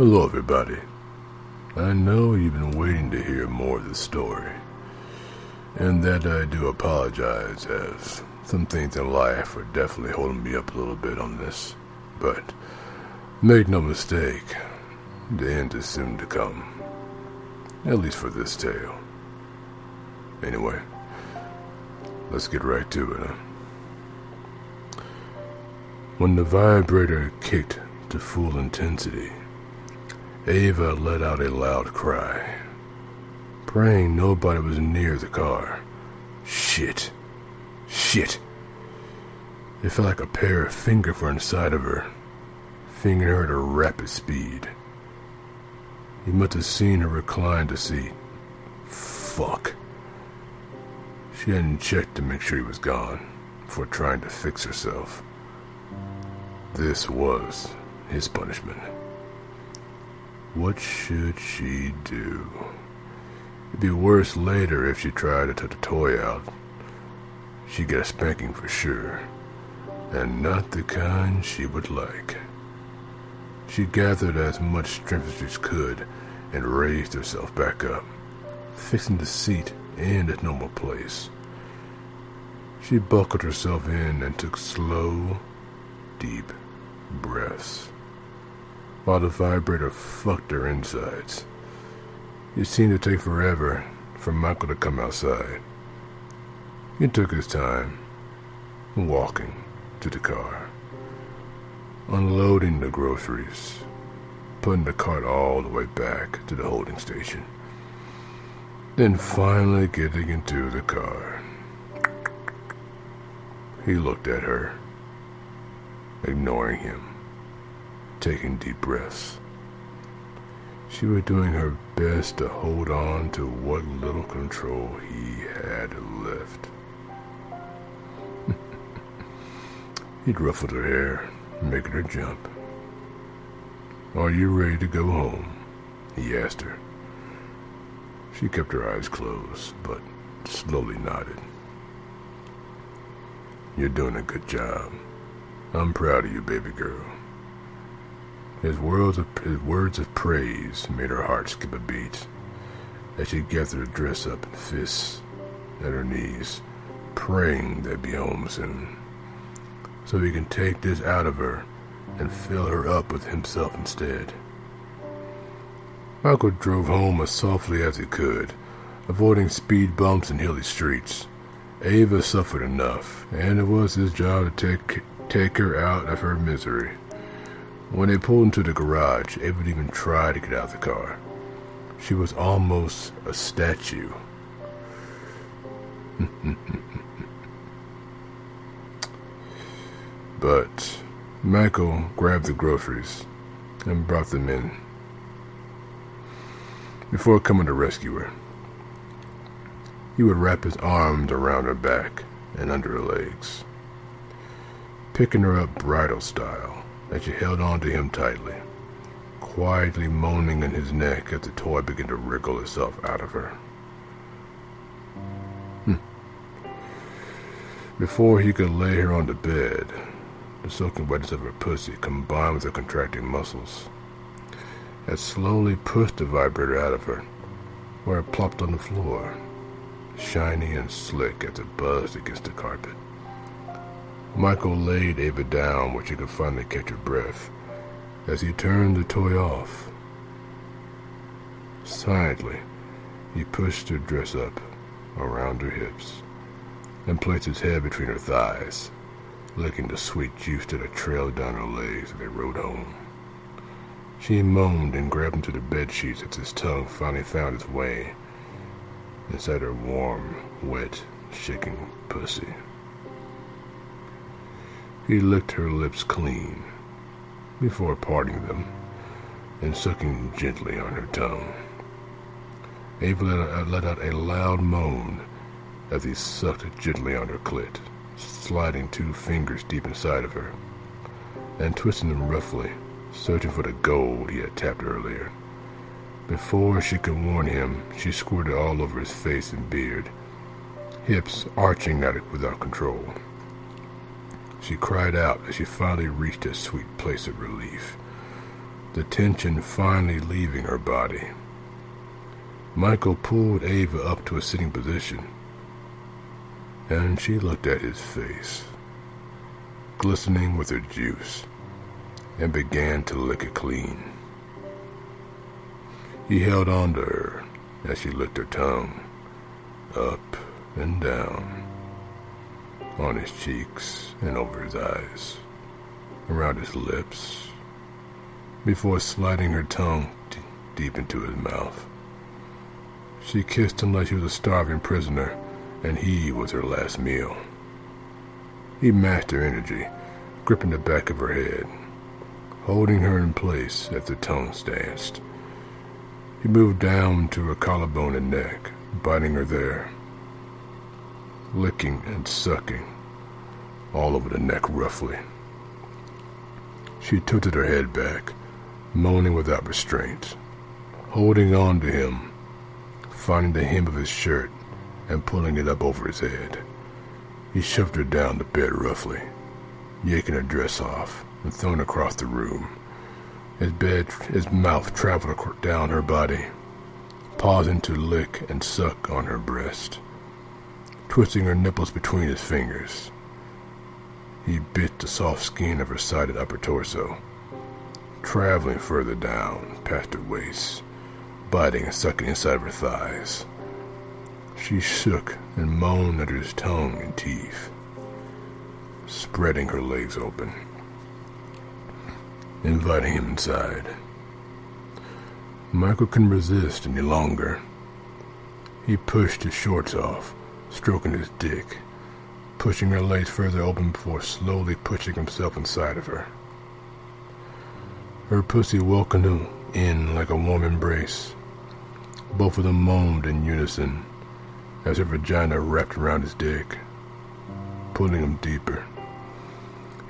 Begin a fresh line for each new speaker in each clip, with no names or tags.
Hello, everybody. I know you've been waiting to hear more of the story, and that I do apologize, as some things in life are definitely holding me up a little bit on this. But make no mistake, the end is soon to come. At least for this tale. Anyway, let's get right to it, huh? When the vibrator kicked to full intensity, Ava let out a loud cry, praying nobody was near the car. Shit. Shit. It felt like a pair of fingers were inside of her, fingering her at a rapid speed. He must have seen her recline to see. Fuck. She hadn't checked to make sure he was gone before trying to fix herself. This was his punishment. What should she do? It'd be worse later if she tried to take the toy out. She'd get a spanking for sure, and not the kind she would like. She gathered as much strength as she could and raised herself back up, fixing the seat in its normal place. She buckled herself in and took slow, deep breaths while the vibrator fucked her insides. It seemed to take forever for Michael to come outside. He took his time, walking to the car, unloading the groceries, putting the cart all the way back to the holding station, then finally getting into the car. He looked at her, ignoring him taking deep breaths. She was doing her best to hold on to what little control he had left. He'd ruffled her hair, making her jump. Are you ready to go home? He asked her. She kept her eyes closed, but slowly nodded. You're doing a good job. I'm proud of you, baby girl. His words of, his words of praise made her heart skip a beat as she gathered her dress up in fists at her knees, praying they'd be home soon, so he can take this out of her and fill her up with himself instead. Michael drove home as softly as he could, avoiding speed bumps and hilly streets. Ava suffered enough, and it was his job to take, take her out of her misery. When they pulled into the garage, Ava didn't even try to get out of the car. She was almost a statue. but Michael grabbed the groceries and brought them in before coming to rescue her. He would wrap his arms around her back and under her legs, picking her up bridal style as she held on to him tightly, quietly moaning in his neck as the toy began to wriggle itself out of her. Hmm. Before he could lay her on the bed, the soaking wetness of her pussy combined with her contracting muscles had slowly pushed the vibrator out of her, where it plopped on the floor, shiny and slick as it buzzed against the carpet. Michael laid Ava down where she could finally catch her breath as he turned the toy off. Silently, he pushed her dress up around her hips and placed his head between her thighs, licking the sweet juice that had trailed down her legs as they rode home. She moaned and grabbed into the bed sheets as his tongue finally found its way inside her warm, wet, shaking pussy. He licked her lips clean before parting them and sucking gently on her tongue. Ava uh, let out a loud moan as he sucked gently on her clit, sliding two fingers deep inside of her and twisting them roughly, searching for the gold he had tapped earlier. Before she could warn him, she squirted all over his face and beard, hips arching at it without control. She cried out as she finally reached a sweet place of relief. the tension finally leaving her body. Michael pulled Ava up to a sitting position, and she looked at his face, glistening with her juice, and began to lick it clean. He held on to her as she licked her tongue, up and down, on his cheeks and over his eyes, around his lips, before sliding her tongue d- deep into his mouth. She kissed him like he was a starving prisoner, and he was her last meal. He matched her energy, gripping the back of her head, holding her in place as the tongues danced. He moved down to her collarbone and neck, biting her there, licking and sucking all over the neck roughly. She tilted her head back, moaning without restraint, holding on to him, finding the hem of his shirt and pulling it up over his head. He shoved her down the bed roughly, yanking her dress off and throwing across the room. His bed, his mouth traveled down her body, pausing to lick and suck on her breast, twisting her nipples between his fingers. He bit the soft skin of her side and upper torso, traveling further down past her waist, biting and sucking inside of her thighs. She shook and moaned under his tongue and teeth, spreading her legs open, inviting him inside. Michael couldn't resist any longer. He pushed his shorts off, stroking his dick, pushing her legs further open before slowly pushing himself inside of her. Her pussy welcomed him in like a warm embrace. Both of them moaned in unison as her vagina wrapped around his dick, pulling him deeper.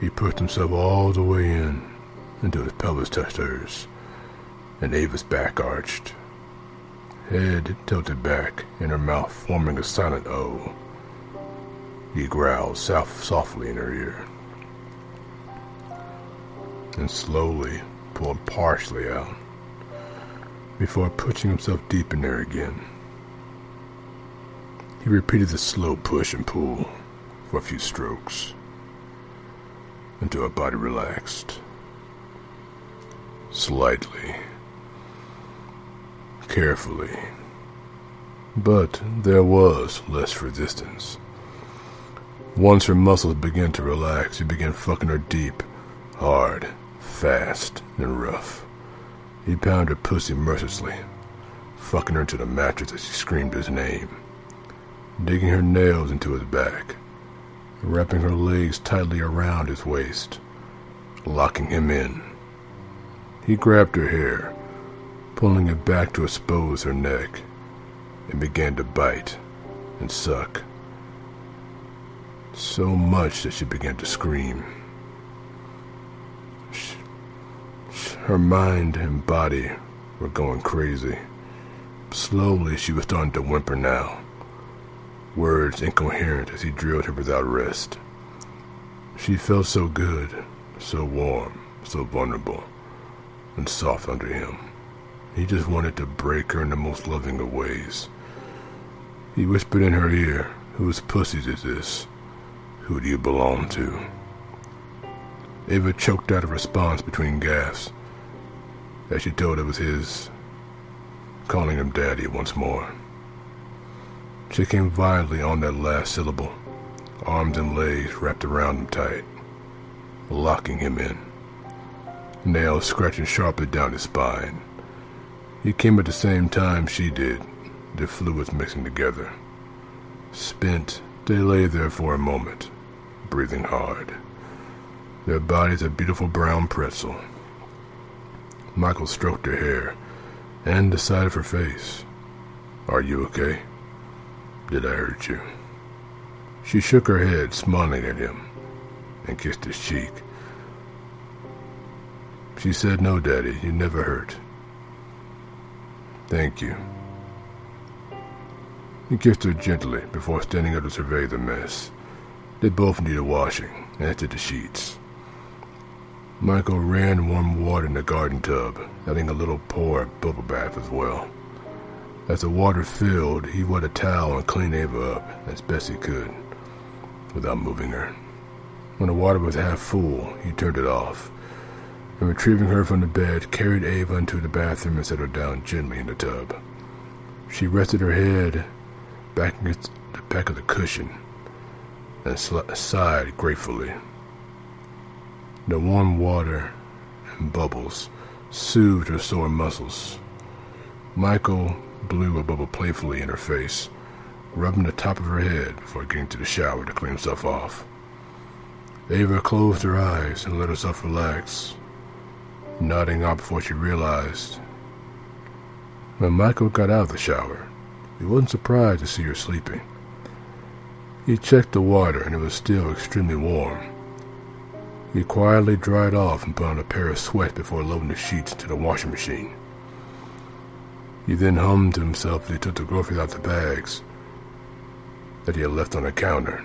He pushed himself all the way in until his pelvis touched hers, and Ava's back arched. Head tilted back, and her mouth forming a silent O. He growled soft, softly in her ear, and slowly pulled partially out before pushing himself deep in there again. He repeated the slow push and pull for a few strokes until her body relaxed. Slightly. Carefully. But there was less resistance. Once her muscles began to relax, he began fucking her deep, hard, fast, and rough. He pounded her pussy mercilessly, fucking her into the mattress as she screamed his name, digging her nails into his back, wrapping her legs tightly around his waist, locking him in. He grabbed her hair, pulling it back to expose her neck, and began to bite and suck. So much that she began to scream. Her mind and body were going crazy. Slowly, she was starting to whimper now, words incoherent as he drilled her without rest. She felt so good, so warm, so vulnerable, and soft under him. He just wanted to break her in the most loving of ways. He whispered in her ear, Whose pussies is this? Who do you belong to? Ava choked out a response between gasps as she told it was his, calling him daddy once more. She came violently on that last syllable, arms and legs wrapped around him tight, locking him in, nails scratching sharply down his spine. He came at the same time she did, their fluids mixing together. Spent, they lay there for a moment, breathing hard. Their bodies a beautiful brown pretzel. Michael stroked her hair and the side of her face. Are you okay? Did I hurt you? She shook her head, smiling at him, and kissed his cheek. She said, No, Daddy, you never hurt. Thank you. He kissed her gently before standing up to survey the mess. They both needed washing, as did the sheets. Michael ran warm water in the garden tub, adding a little pour bubble bath as well. As the water filled, he wet a towel and cleaned Ava up as best he could, without moving her. When the water was half full, he turned it off, and retrieving her from the bed, carried Ava into the bathroom and set her down gently in the tub. She rested her head back against the back of the cushion and sl- sighed gratefully. The warm water and bubbles soothed her sore muscles. Michael blew a bubble playfully in her face, rubbing the top of her head before getting to the shower to clean himself off. Ava closed her eyes and let herself relax, nodding off before she realized. When Michael got out of the shower, he wasn't surprised to see her sleeping. He checked the water and it was still extremely warm. He quietly dried off and put on a pair of sweats before loading the sheets into the washing machine. He then hummed to himself as he took the groceries out of the bags that he had left on the counter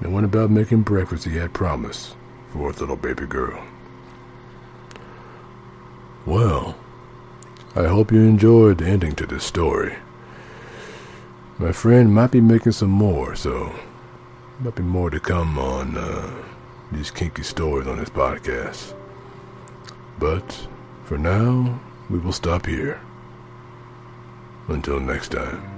and went about making breakfast he had promised for his little baby girl. Well, I hope you enjoyed the ending to this story. My friend might be making some more, so might be more to come on uh, these kinky stories on this podcast. But for now, we will stop here. Until next time.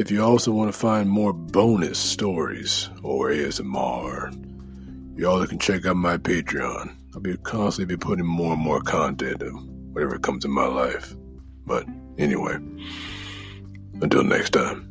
if you also want to find more bonus stories or ASMR, you all can check out my Patreon. I'll be constantly be putting more and more content of whatever comes in my life. But anyway, until next time.